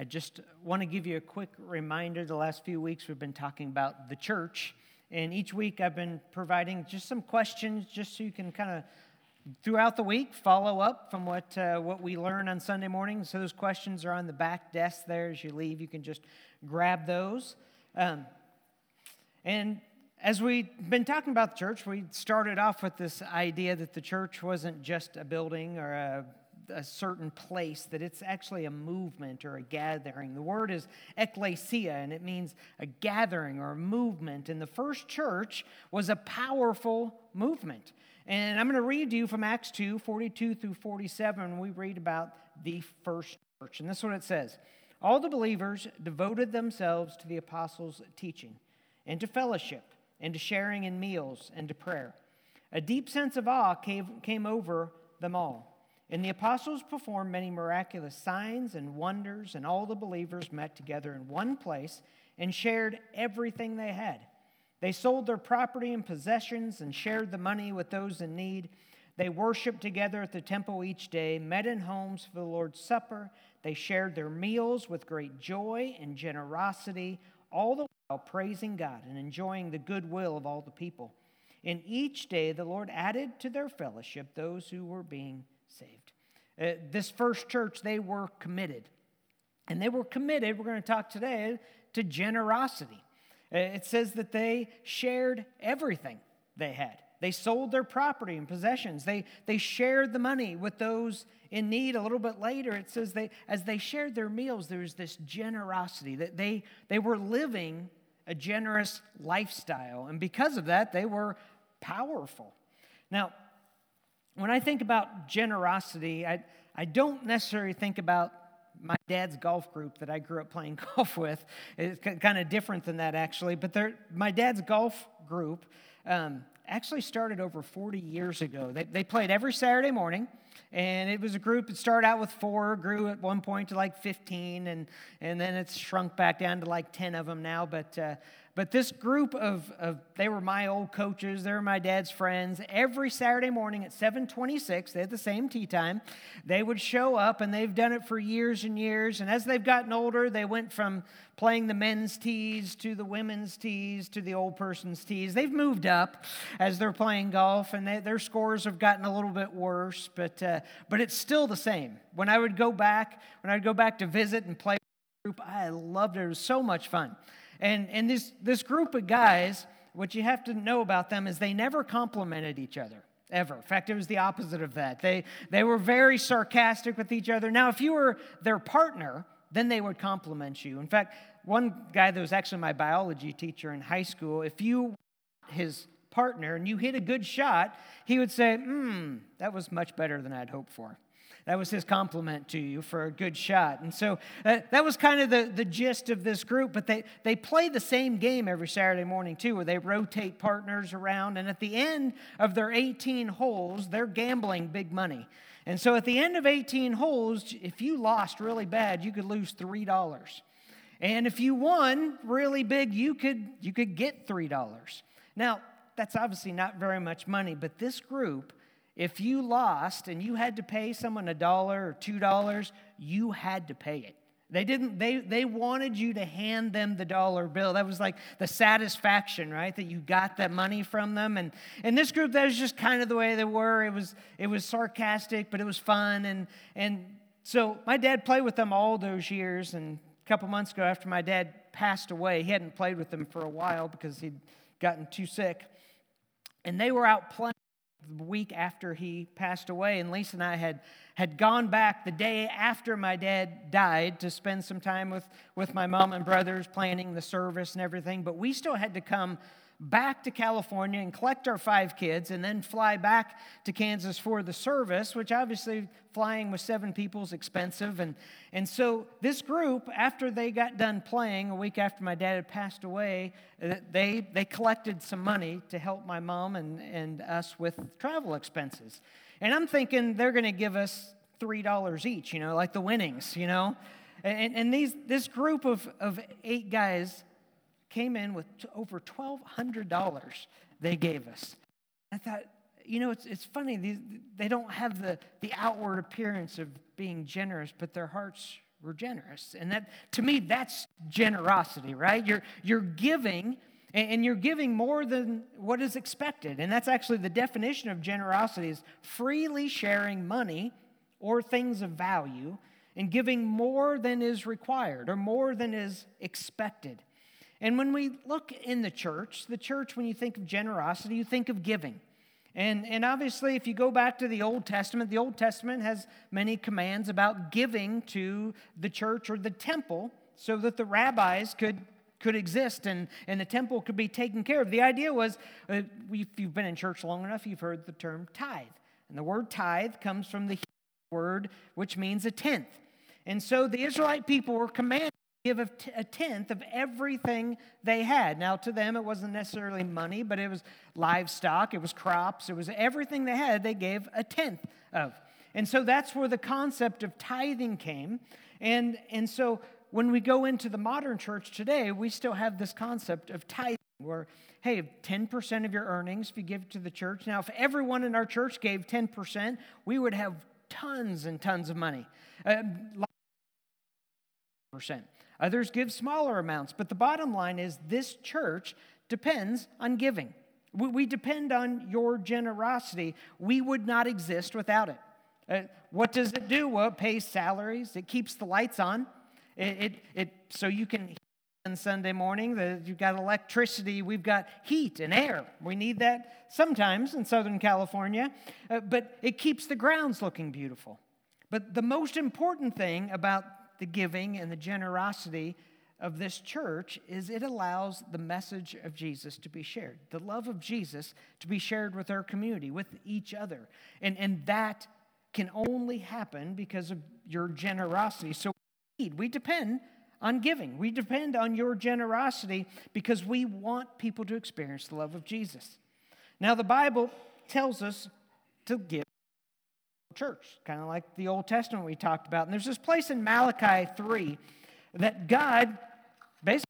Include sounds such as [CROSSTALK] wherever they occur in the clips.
I just want to give you a quick reminder. The last few weeks we've been talking about the church, and each week I've been providing just some questions just so you can kind of throughout the week follow up from what, uh, what we learn on Sunday morning. So those questions are on the back desk there as you leave. You can just grab those. Um, and as we've been talking about the church, we started off with this idea that the church wasn't just a building or a, a certain place, that it's actually a movement or a gathering. The word is ecclesia, and it means a gathering or a movement. And the first church was a powerful movement. And I'm going to read to you from Acts 2 42 through 47. We read about the first church. And this is what it says All the believers devoted themselves to the apostles' teaching and to fellowship and to sharing in meals and to prayer. A deep sense of awe came, came over them all. And the apostles performed many miraculous signs and wonders, and all the believers met together in one place and shared everything they had. They sold their property and possessions and shared the money with those in need. They worshiped together at the temple each day, met in homes for the Lord's Supper. They shared their meals with great joy and generosity, all the while praising God and enjoying the goodwill of all the people. And each day the Lord added to their fellowship those who were being saved. Uh, this first church, they were committed. And they were committed, we're going to talk today, to generosity. Uh, it says that they shared everything they had. They sold their property and possessions. They, they shared the money with those in need. A little bit later, it says they, as they shared their meals, there was this generosity that they, they were living a generous lifestyle. And because of that, they were powerful. Now, when I think about generosity, I, I don't necessarily think about my dad's golf group that I grew up playing [LAUGHS] golf with. It's kind of different than that, actually. But my dad's golf group um, actually started over 40 years ago. They, they played every Saturday morning. And it was a group, that started out with four, grew at one point to like 15, and, and then it's shrunk back down to like 10 of them now. But, uh, but this group of, of, they were my old coaches, they were my dad's friends. Every Saturday morning at 726, they had the same tee time, they would show up, and they've done it for years and years. And as they've gotten older, they went from playing the men's tees to the women's tees to the old person's tees. They've moved up as they're playing golf, and they, their scores have gotten a little bit worse, but, uh, but it's still the same. When I would go back, when I'd go back to visit and play group, I loved it. It was so much fun. And, and this, this group of guys, what you have to know about them is they never complimented each other ever. In fact, it was the opposite of that. They, they were very sarcastic with each other. Now, if you were their partner, then they would compliment you. In fact, one guy that was actually my biology teacher in high school, if you his partner and you hit a good shot, he would say, Hmm, that was much better than I'd hoped for. That was his compliment to you for a good shot. And so uh, that was kind of the, the gist of this group. But they, they play the same game every Saturday morning, too, where they rotate partners around. And at the end of their 18 holes, they're gambling big money. And so at the end of 18 holes, if you lost really bad, you could lose $3. And if you won really big, you could, you could get $3. Now, that's obviously not very much money, but this group if you lost and you had to pay someone a dollar or two dollars, you had to pay it. They didn't, they, they wanted you to hand them the dollar bill. That was like the satisfaction, right? That you got that money from them. And in this group, that was just kind of the way they were. It was, it was sarcastic, but it was fun. And, and so my dad played with them all those years. And a couple months ago, after my dad passed away, he hadn't played with them for a while because he'd gotten too sick. And they were out playing week after he passed away, and Lisa and I had, had gone back the day after my dad died to spend some time with, with my mom and brothers, planning the service and everything. But we still had to come back to California and collect our five kids and then fly back to Kansas for the service, which obviously flying with seven people is expensive. And, and so this group, after they got done playing, a week after my dad had passed away, uh, they, they collected some money to help my mom and, and us with travel expenses. And I'm thinking they're going to give us $3 each, you know, like the winnings, you know. And, and these, this group of, of eight guys came in with over $1,200 they gave us. I thought, you know, it's, it's funny. These, they don't have the, the outward appearance of being generous, but their hearts were generous. And that, to me, that's generosity, right? You're, you're giving, and you're giving more than what is expected. And that's actually the definition of generosity is freely sharing money or things of value and giving more than is required or more than is expected. And when we look in the church, the church, when you think of generosity, you think of giving. And, and obviously, if you go back to the Old Testament, the Old Testament has many commands about giving to the church or the temple so that the rabbis could, could exist and, and the temple could be taken care of. The idea was uh, if you've been in church long enough, you've heard the term tithe. And the word tithe comes from the Hebrew word which means a tenth. And so the Israelite people were commanded give a tenth of everything they had. Now, to them, it wasn't necessarily money, but it was livestock, it was crops, it was everything they had, they gave a tenth of. And so that's where the concept of tithing came. And, and so when we go into the modern church today, we still have this concept of tithing where, hey, 10% of your earnings if you give to the church. Now, if everyone in our church gave 10%, we would have tons and tons of money. Uh, percent. Others give smaller amounts, but the bottom line is this church depends on giving. We depend on your generosity. We would not exist without it. Uh, what does it do? Well, it pays salaries, it keeps the lights on. It, it, it so you can on Sunday morning. The, you've got electricity, we've got heat and air. We need that sometimes in Southern California, uh, but it keeps the grounds looking beautiful. But the most important thing about the giving and the generosity of this church is it allows the message of Jesus to be shared, the love of Jesus to be shared with our community, with each other. And, and that can only happen because of your generosity. So we depend on giving. We depend on your generosity because we want people to experience the love of Jesus. Now, the Bible tells us to give church, kind of like the Old Testament we talked about. And there's this place in Malachi 3 that God basically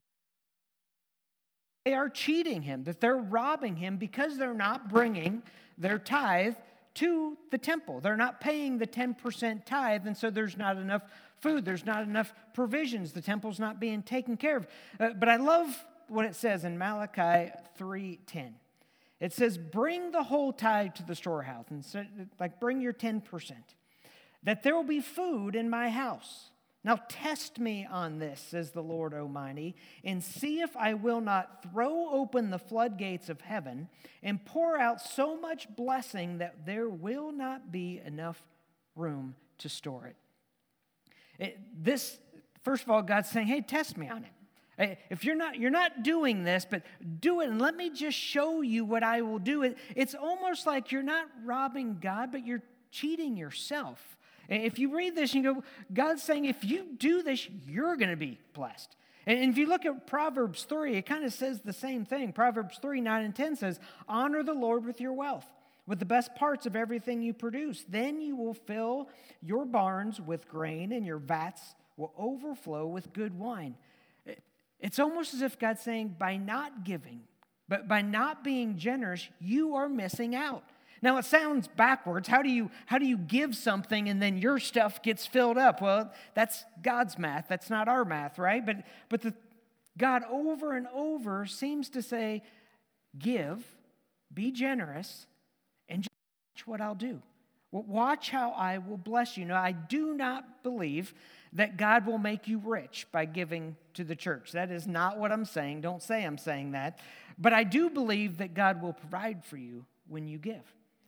they are cheating him, that they're robbing him because they're not bringing their tithe to the temple. They're not paying the 10% tithe, and so there's not enough food, there's not enough provisions, the temple's not being taken care of. Uh, but I love what it says in Malachi 3:10. It says, Bring the whole tithe to the storehouse, and so, like bring your 10%, that there will be food in my house. Now test me on this, says the Lord Almighty, and see if I will not throw open the floodgates of heaven and pour out so much blessing that there will not be enough room to store it. it this, first of all, God's saying, hey, test me on it. If you're not, you're not doing this, but do it and let me just show you what I will do. It, it's almost like you're not robbing God, but you're cheating yourself. If you read this and you go, God's saying, if you do this, you're going to be blessed. And if you look at Proverbs 3, it kind of says the same thing. Proverbs 3, 9 and 10 says, Honor the Lord with your wealth, with the best parts of everything you produce. Then you will fill your barns with grain, and your vats will overflow with good wine. It's almost as if God's saying, by not giving, but by not being generous, you are missing out. Now it sounds backwards. How do you how do you give something and then your stuff gets filled up? Well, that's God's math. That's not our math, right? But but the God over and over seems to say, give, be generous, and watch what I'll do. Watch how I will bless you. Now, I do not believe that God will make you rich by giving to the church. That is not what I'm saying. Don't say I'm saying that. But I do believe that God will provide for you when you give.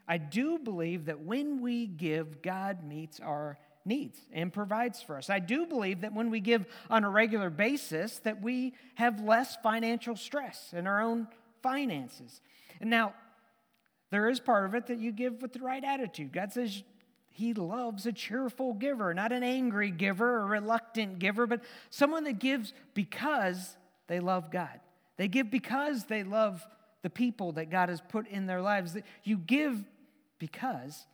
I do believe that when we give, God meets our needs and provides for us. I do believe that when we give on a regular basis that we have less financial stress in our own finances. And now there is part of it that you give with the right attitude. God says he loves a cheerful giver, not an angry giver or reluctant giver, but someone that gives because they love God. They give because they love the people that God has put in their lives. You give because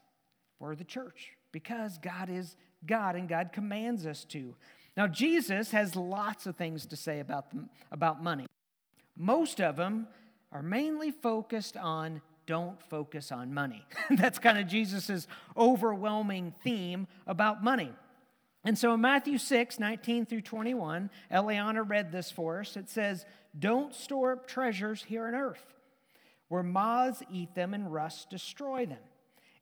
we're the church, because God is God and God commands us to. Now, Jesus has lots of things to say about, them, about money. Most of them are mainly focused on don't focus on money. [LAUGHS] That's kind of Jesus' overwhelming theme about money. And so in Matthew 6, 19 through 21, Eliana read this for us. It says, Don't store up treasures here on earth, where moths eat them and rust destroy them,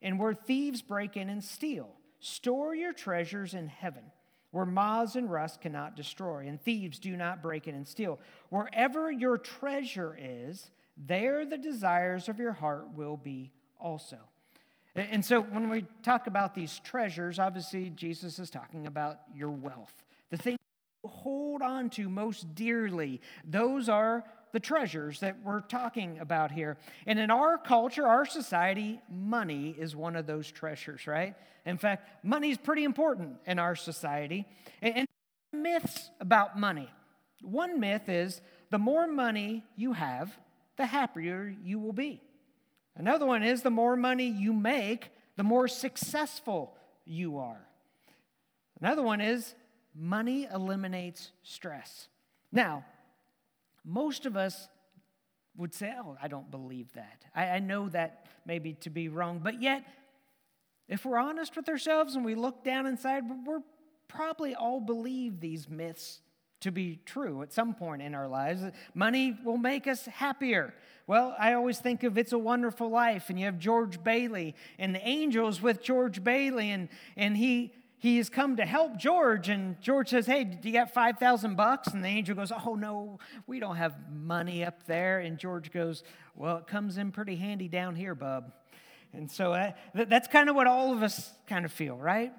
and where thieves break in and steal. Store your treasures in heaven, where moths and rust cannot destroy, and thieves do not break in and steal. Wherever your treasure is, there the desires of your heart will be also. And so when we talk about these treasures, obviously Jesus is talking about your wealth. The thing you hold on to most dearly, those are the treasures that we're talking about here. And in our culture, our society, money is one of those treasures, right? In fact, money is pretty important in our society. And myths about money. One myth is the more money you have, the happier you will be. Another one is the more money you make, the more successful you are. Another one is money eliminates stress. Now, most of us would say, Oh, I don't believe that. I, I know that maybe to be wrong, but yet, if we're honest with ourselves and we look down inside, we're probably all believe these myths to be true at some point in our lives. Money will make us happier. Well, I always think of It's a Wonderful Life, and you have George Bailey, and the angels with George Bailey, and, and he, he has come to help George, and George says, Hey, do you got 5,000 bucks? And the angel goes, Oh, no, we don't have money up there. And George goes, Well, it comes in pretty handy down here, bub. And so uh, that's kind of what all of us kind of feel, right?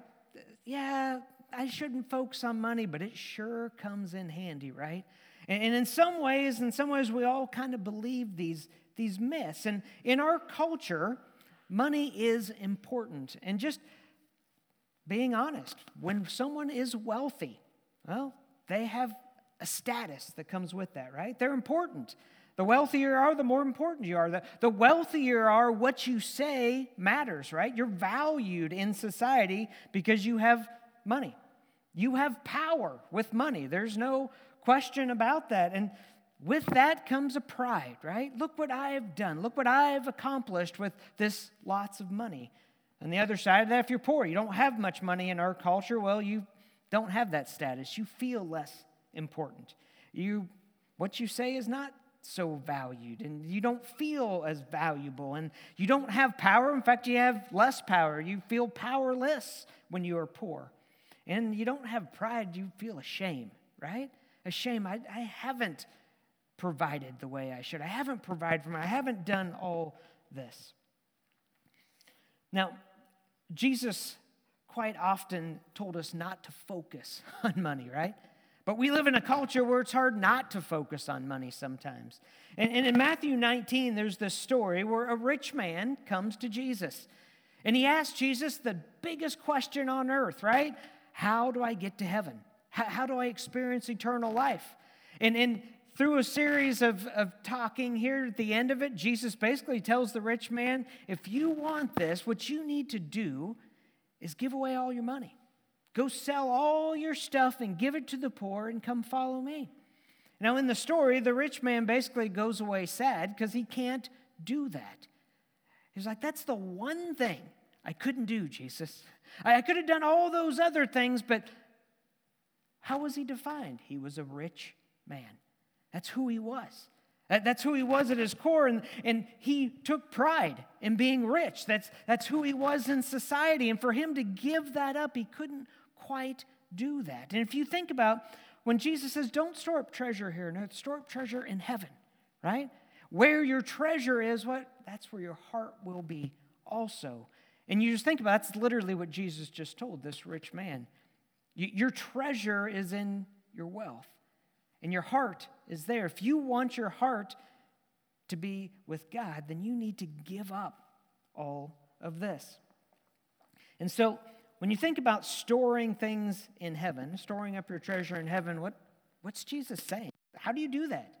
Yeah, I shouldn't focus on money, but it sure comes in handy, right? And in some ways, in some ways, we all kind of believe these, these myths. And in our culture, money is important. And just being honest, when someone is wealthy, well, they have a status that comes with that, right? They're important. The wealthier you are, the more important you are. The, the wealthier you are, what you say matters, right? You're valued in society because you have money. You have power with money. There's no question about that. And with that comes a pride, right? Look what I have done. Look what I've accomplished with this lots of money. On the other side of that, if you're poor, you don't have much money in our culture, well, you don't have that status. You feel less important. You, what you say is not so valued, and you don't feel as valuable, and you don't have power. In fact, you have less power. You feel powerless when you are poor. And you don't have pride, you feel ashamed, right? Ashamed. I, I haven't provided the way I should. I haven't provided for me. I haven't done all this. Now, Jesus quite often told us not to focus [LAUGHS] on money, right? But we live in a culture where it's hard not to focus on money sometimes. And, and, in Matthew 19, there's this story where a rich man comes to Jesus. And he asks Jesus the biggest question on earth, right? How do I get to heaven? How, how do I experience eternal life? And, and through a series of, of talking here at the end of it, Jesus basically tells the rich man if you want this, what you need to do is give away all your money. Go sell all your stuff and give it to the poor and come follow me. Now, in the story, the rich man basically goes away sad because he can't do that. He's like, That's the one thing I couldn't do, Jesus. I could have done all those other things, but how was he defined? He was a rich man. That's who he was. That's who he was at his core, and, and he took pride in being rich. That's, that's who he was in society. And for him to give that up, he couldn't quite do that. And if you think about when Jesus says, Don't store up treasure here, no, store up treasure in heaven, right? Where your treasure is, what that's where your heart will be also. And you just think about it, that's literally what Jesus just told this rich man. Your treasure is in your wealth, and your heart is there. If you want your heart to be with God, then you need to give up all of this. And so, when you think about storing things in heaven, storing up your treasure in heaven, what, what's Jesus saying? How do you do that?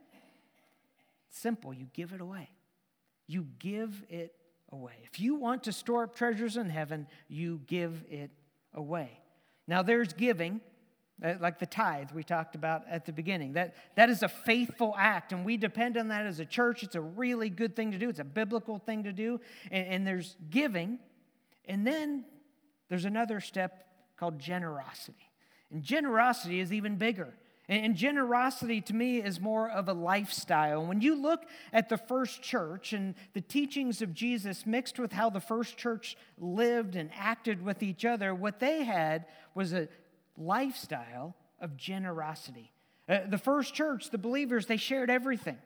simple. You give it away. You give it away. If you want to store up treasures in heaven, you give it away. Now, there's giving, uh, like the tithe we talked about at the beginning. That, that is a faithful act, and we depend on that as a church. It's a really good thing to do, it's a biblical thing to do. And, and there's giving, and then there's another step called generosity. And generosity is even bigger. And generosity to me is more of a lifestyle. When you look at the first church and the teachings of Jesus mixed with how the first church lived and acted with each other, what they had was a lifestyle of generosity. Uh, the first church, the believers, they shared everything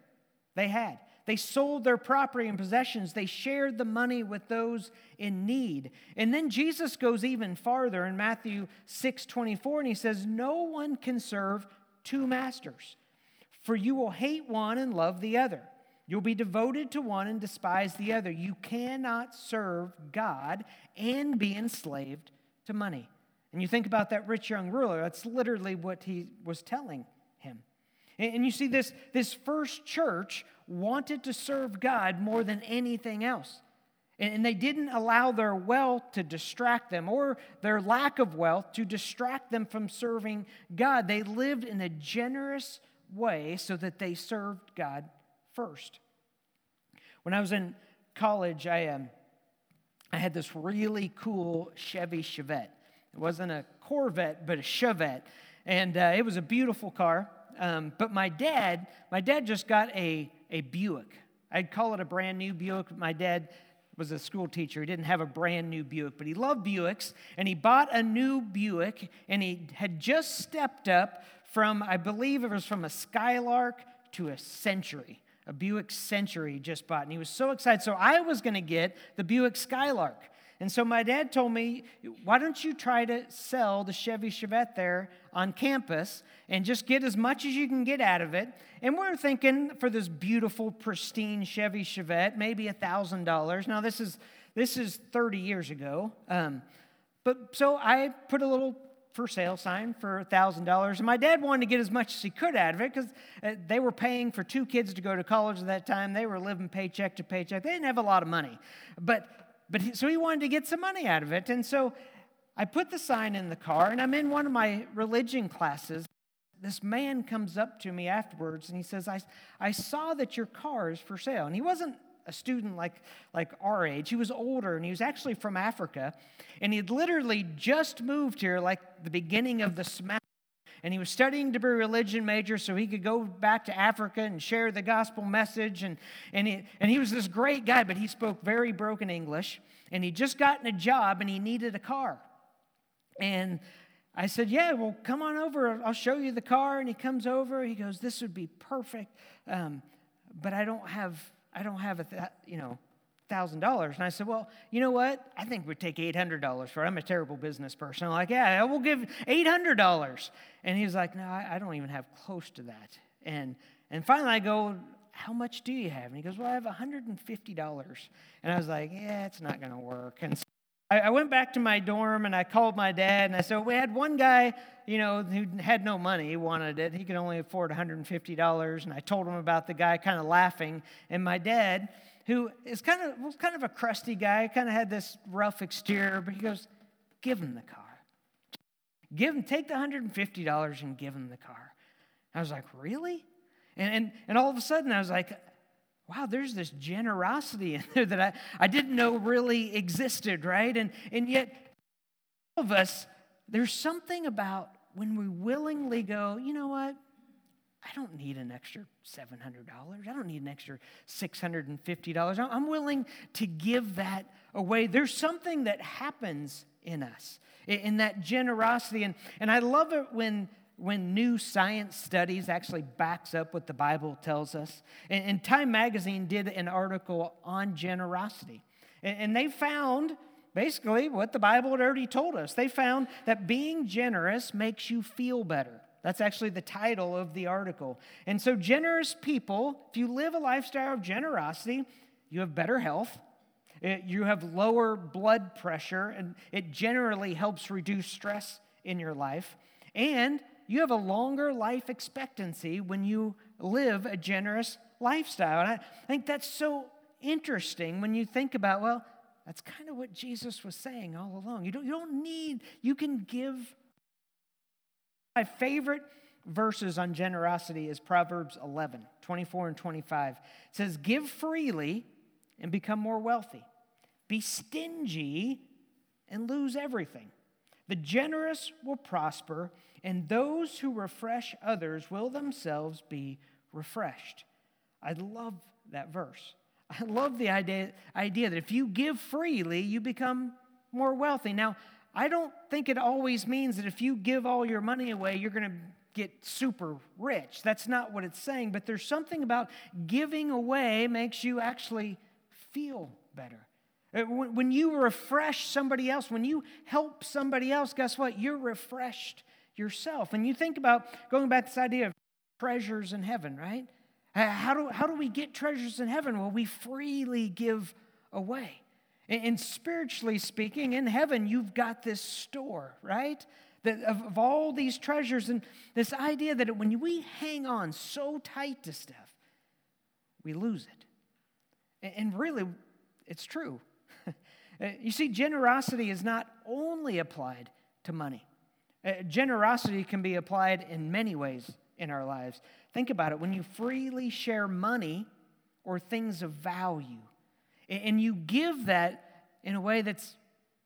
they had. They sold their property and possessions. They shared the money with those in need. And then Jesus goes even farther in Matthew 6 24, and he says, No one can serve two masters, for you will hate one and love the other. You'll be devoted to one and despise the other. You cannot serve God and be enslaved to money. And you think about that rich young ruler, that's literally what he was telling him. And you see, this, this first church wanted to serve God more than anything else. And they didn't allow their wealth to distract them or their lack of wealth to distract them from serving God. They lived in a generous way so that they served God first. When I was in college, I, um, I had this really cool Chevy Chevette. It wasn't a Corvette, but a Chevette. And uh, it was a beautiful car. Um, but my dad, my dad just got a, a Buick. I'd call it a brand new Buick. My dad was a school teacher. He didn't have a brand new Buick, but he loved Buicks, and he bought a new Buick, and he had just stepped up from, I believe it was from a Skylark to a Century. A Buick Century he just bought, and he was so excited. So I was going to get the Buick Skylark. And so my dad told me, why don't you try to sell the Chevy Chevette there on campus and just get as much as you can get out of it? And we're thinking for this beautiful, pristine Chevy Chevette, maybe $1,000. Now, this is, this is 30 years ago. Um, but so I put a little for sale sign for $1,000. And my dad wanted to get as much as he could out of it because uh, they were paying for two kids to go to college at that time. They were living paycheck to paycheck. They didn't have a lot of money. But but he, so he wanted to get some money out of it. And so I put the sign in the car, and I'm in one of my religion classes. This man comes up to me afterwards and he says, I, I saw that your car is for sale. And he wasn't a student like, like our age. He was older and he was actually from Africa. And he had literally just moved here like the beginning of the semester and he was studying to be a religion major so he could go back to Africa and share the gospel message. And, and, he, and he was this great guy, but he spoke very broken English. And he just gotten a job and he needed a car. And I said, Yeah, well, come on over. I'll show you the car. And he comes over. He goes, This would be perfect. Um, but I don't have, I don't have a, th- you know, $1,000. And I said, Well, you know what? I think we'd take $800 for it. I'm a terrible business person. I'm like, Yeah, we'll give $800. And he was like, No, I, I don't even have close to that. And, and finally I go, How much do you have? And he goes, Well, I have $150. And I was like, Yeah, it's not going to work. And so I, I went back to my dorm and I called my dad and I said, We had one guy, you know, who had no money. He wanted it. He could only afford $150. And I told him about the guy kind of laughing. And my dad, who is kind of was kind of a crusty guy, kind of had this rough exterior, but he goes, "Give him the car. Give him, take the $150 and give him the car." I was like, "Really?" And, and, and all of a sudden, I was like, wow, there's this generosity in there that I, I didn't know really existed, right? And, and yet, all of us, there's something about when we willingly go, you know what? I don't need an extra $700. I don't need an extra $650. I'm willing to give that away. There's something that happens in us, in that generosity. And, and I love it when, when new science studies actually backs up what the Bible tells us. And, and Time Magazine did an article on generosity. And, and they found basically what the Bible had already told us. They found that being generous makes you feel better. That's actually the title of the article. And so, generous people, if you live a lifestyle of generosity, you have better health, it, you have lower blood pressure, and it generally helps reduce stress in your life. And you have a longer life expectancy when you live a generous lifestyle. And I think that's so interesting when you think about, well, that's kind of what Jesus was saying all along. You don't, you don't need, you can give my favorite verses on generosity is Proverbs 11, 24 and 25. It says, Give freely and become more wealthy. Be stingy and lose everything. The generous will prosper, and those who refresh others will themselves be refreshed. I love that verse. I love the idea, idea that if you give freely, you become more wealthy. Now, I don't think it always means that if you give all your money away, you're going to get super rich. That's not what it's saying, but there's something about giving away makes you actually feel better. Uh, when you refresh somebody else, when you help somebody else, guess what? You're refreshed yourself. And you think about going back to this idea of treasures in heaven, right? How do, how do we get treasures in heaven? Well, we freely give away. And, spiritually speaking, in heaven, you've got this store, right? That of, of all these treasures, and this idea that when we hang on so tight to stuff, we lose it. And, really, it's true. [LAUGHS] you see, generosity is not only applied to money, uh, generosity can be applied in many ways in our lives. Think about it when you freely share money or things of value, and you give that in a way that's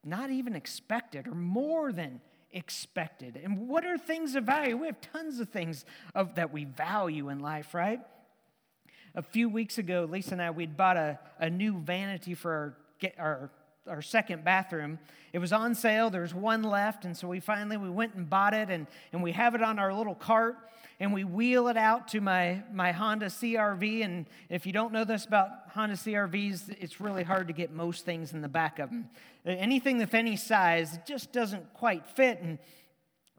not even expected or more than expected. And what are things of value? We have tons of things of, that we value in life, right? A few weeks ago, Lisa and I, we'd bought a, a new vanity for our, get, our our second bathroom. It was on sale. There's one left, and so we finally we went and bought it, and, and we have it on our little cart, and we wheel it out to my my Honda CRV. And if you don't know this about Honda CRVs, it's really hard to get most things in the back of them. Anything that's any size just doesn't quite fit, and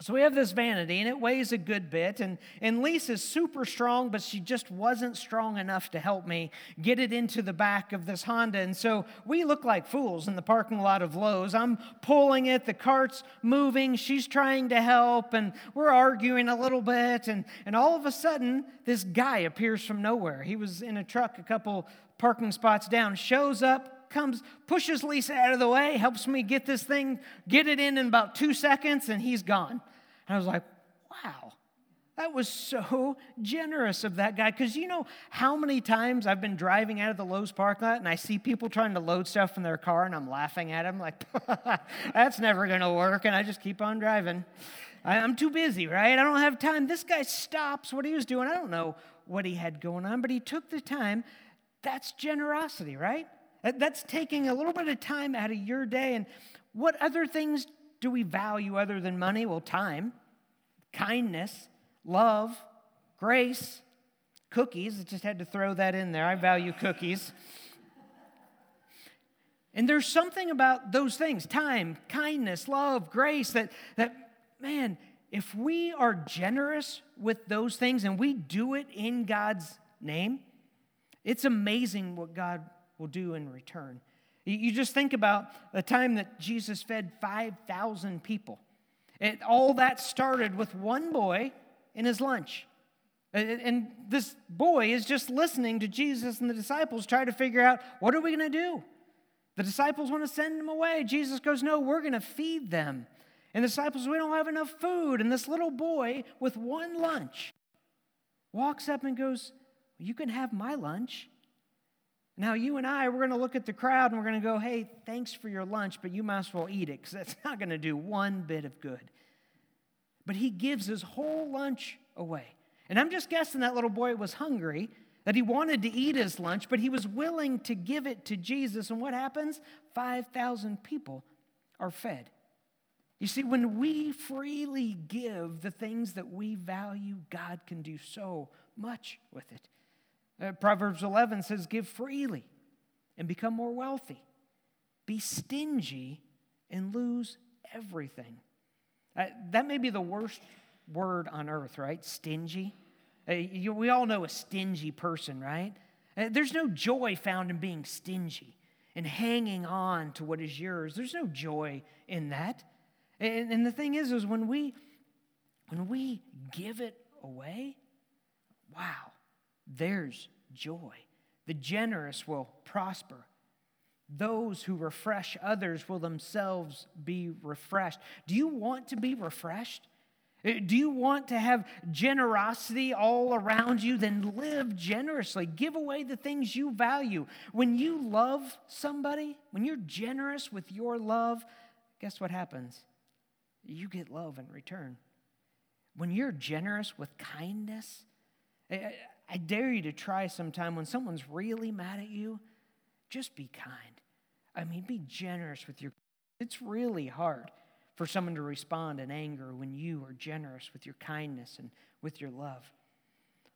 so we have this vanity, and it weighs a good bit. And, and Lisa's super strong, but she just wasn't strong enough to help me get it into the back of this Honda. And so we look like fools in the parking lot of Lowe's. I'm pulling it, the cart's moving, she's trying to help, and we're arguing a little bit. And, and all of a sudden, this guy appears from nowhere. He was in a truck a couple parking spots down, shows up, comes, pushes Lisa out of the way, helps me get this thing, get it in in about two seconds, and he's gone. And I was like, wow, that was so generous of that guy. Because you know how many times I've been driving out of the Lowe's parking lot and I see people trying to load stuff in their car and I'm laughing at them like, [LAUGHS] that's never going to work. And I just keep on driving. I'm too busy, right? I don't have time. This guy stops what he was doing. I don't know what he had going on, but he took the time. That's generosity, right? That's taking a little bit of time out of your day. And what other things do we value other than money? Well, time, kindness, love, grace, cookies. I just had to throw that in there. I value cookies. And there's something about those things time, kindness, love, grace that, that, man, if we are generous with those things and we do it in God's name, it's amazing what God will do in return. You just think about the time that Jesus fed 5,000 people. It, all that started with one boy in his lunch. And this boy is just listening to Jesus and the disciples try to figure out what are we going to do? The disciples want to send him away. Jesus goes, No, we're going to feed them. And the disciples, we don't have enough food. And this little boy with one lunch walks up and goes, You can have my lunch. Now, you and I, we're going to look at the crowd and we're going to go, hey, thanks for your lunch, but you might as well eat it because that's not going to do one bit of good. But he gives his whole lunch away. And I'm just guessing that little boy was hungry, that he wanted to eat his lunch, but he was willing to give it to Jesus. And what happens? 5,000 people are fed. You see, when we freely give the things that we value, God can do so much with it. Uh, Proverbs 11 says, Give freely and become more wealthy. Be stingy and lose everything. Uh, that may be the worst word on earth, right? Stingy. Uh, you, we all know a stingy person, right? Uh, there's no joy found in being stingy and hanging on to what is yours. There's no joy in that. And, and the thing is, is when we when we give it away, wow, there's joy. The generous will prosper. Those who refresh others will themselves be refreshed. Do you want to be refreshed? Uh, do you want to have generosity all around you? Then live generously. Give away the things you value. When you love somebody, when you're generous with your love, guess what happens? You get love in return. when you're generous with kindness, I, dare you to try sometime when someone's really mad at you, just be kind. I mean, be generous with your. It's really hard for someone to respond in anger when you are generous with your kindness and with your love.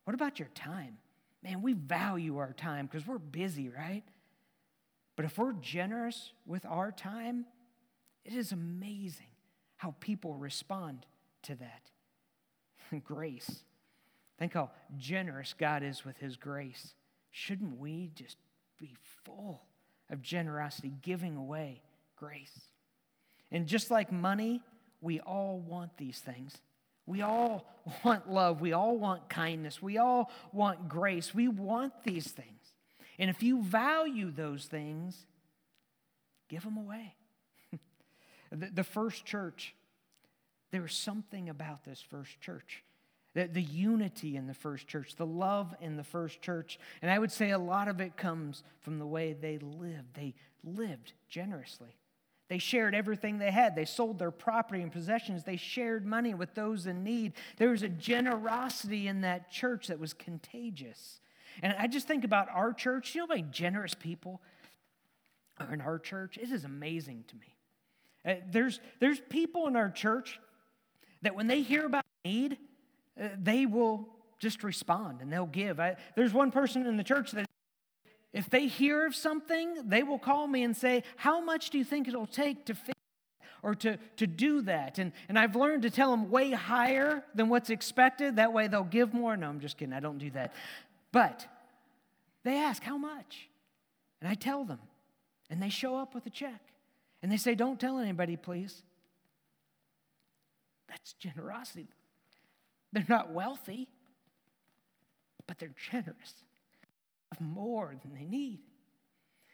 What about your time? Man, we value our time because we're busy, right? But if we're generous with our time, it is amazing how people respond to that. [LAUGHS] grace. Think how generous God is with His grace. Shouldn't we just be full of generosity, giving away grace? And just like money, we all want these things. We all [LAUGHS] want love. We all want kindness. We all want grace. We want these things. And if you value those things, give them away. [LAUGHS] the, the first church, there was something about this first church. The, the unity in the first church, the love in the first church. And I would say a lot of it comes from the way they lived. They lived generously. They shared everything they had. They sold their property and possessions. They shared money with those in need. There was a generosity in that church that was contagious. And I just think about our church. You know how many generous people are in our church? It is amazing to me. Uh, there's, there's people in our church that when they hear about need, they will just respond and they'll give. I, there's one person in the church that if they hear of something, they will call me and say, How much do you think it'll take to fix or to, to do that? And, and I've learned to tell them way higher than what's expected. That way they'll give more. No, I'm just kidding. I don't do that. But they ask, How much? And I tell them. And they show up with a check. And they say, Don't tell anybody, please. That's generosity. They're not wealthy, but they're generous have more than they need.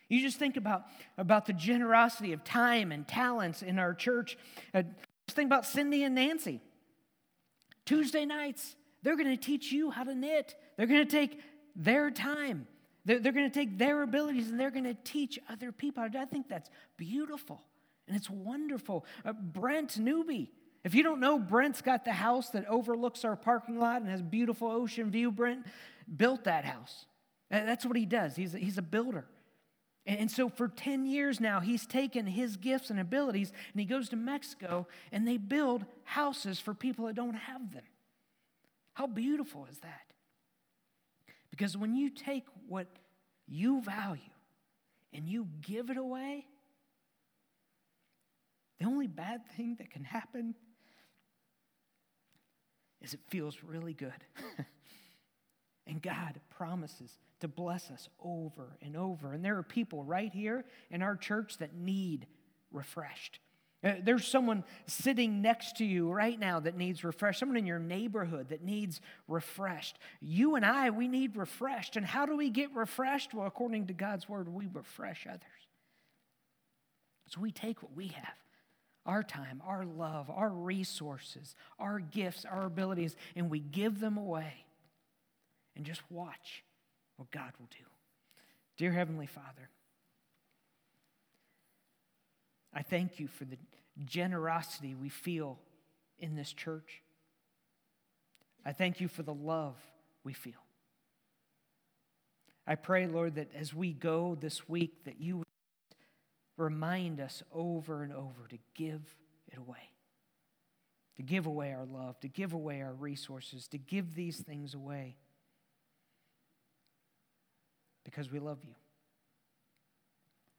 You just think about, about the generosity of time and talents in our church. Uh, just think about Cindy and Nancy. Tuesday nights, they're going to teach you how to knit. They're going to take their time. They're, they're going to take their abilities and they're going to teach other people. I think that's beautiful and it's wonderful. Uh, Brent Newby, if you don't know, Brent's got the house that overlooks our parking lot and has beautiful ocean view. Brent built that house. That's what he does. He's a, he's a builder. And so for 10 years now, he's taken his gifts and abilities and he goes to Mexico and they build houses for people that don't have them. How beautiful is that? Because when you take what you value and you give it away, the only bad thing that can happen is it feels really good. [LAUGHS] and God promises to bless us over and over. And there are people right here in our church that need refreshed. Uh, there's someone sitting next to you right now that needs refreshed, someone in your neighborhood that needs refreshed. You and I, we need refreshed. And how do we get refreshed? Well, according to God's word, we refresh others. So we take what we have our time, our love, our resources, our gifts, our abilities, and we give them away. And just watch what God will do. Dear Heavenly Father, I thank you for the generosity we feel in this church. I thank you for the love we feel. I pray, Lord, that as we go this week, that you remind us over and over to give it away. To give away our love, to give away our resources, to give these things away because we love you,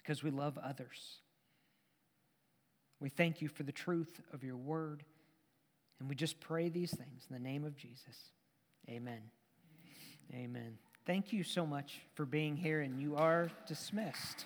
because we love others. We thank you for the truth of your word, and we just pray these things in the name of Jesus. Amen. Amen. Thank you so much for being here, and you are dismissed.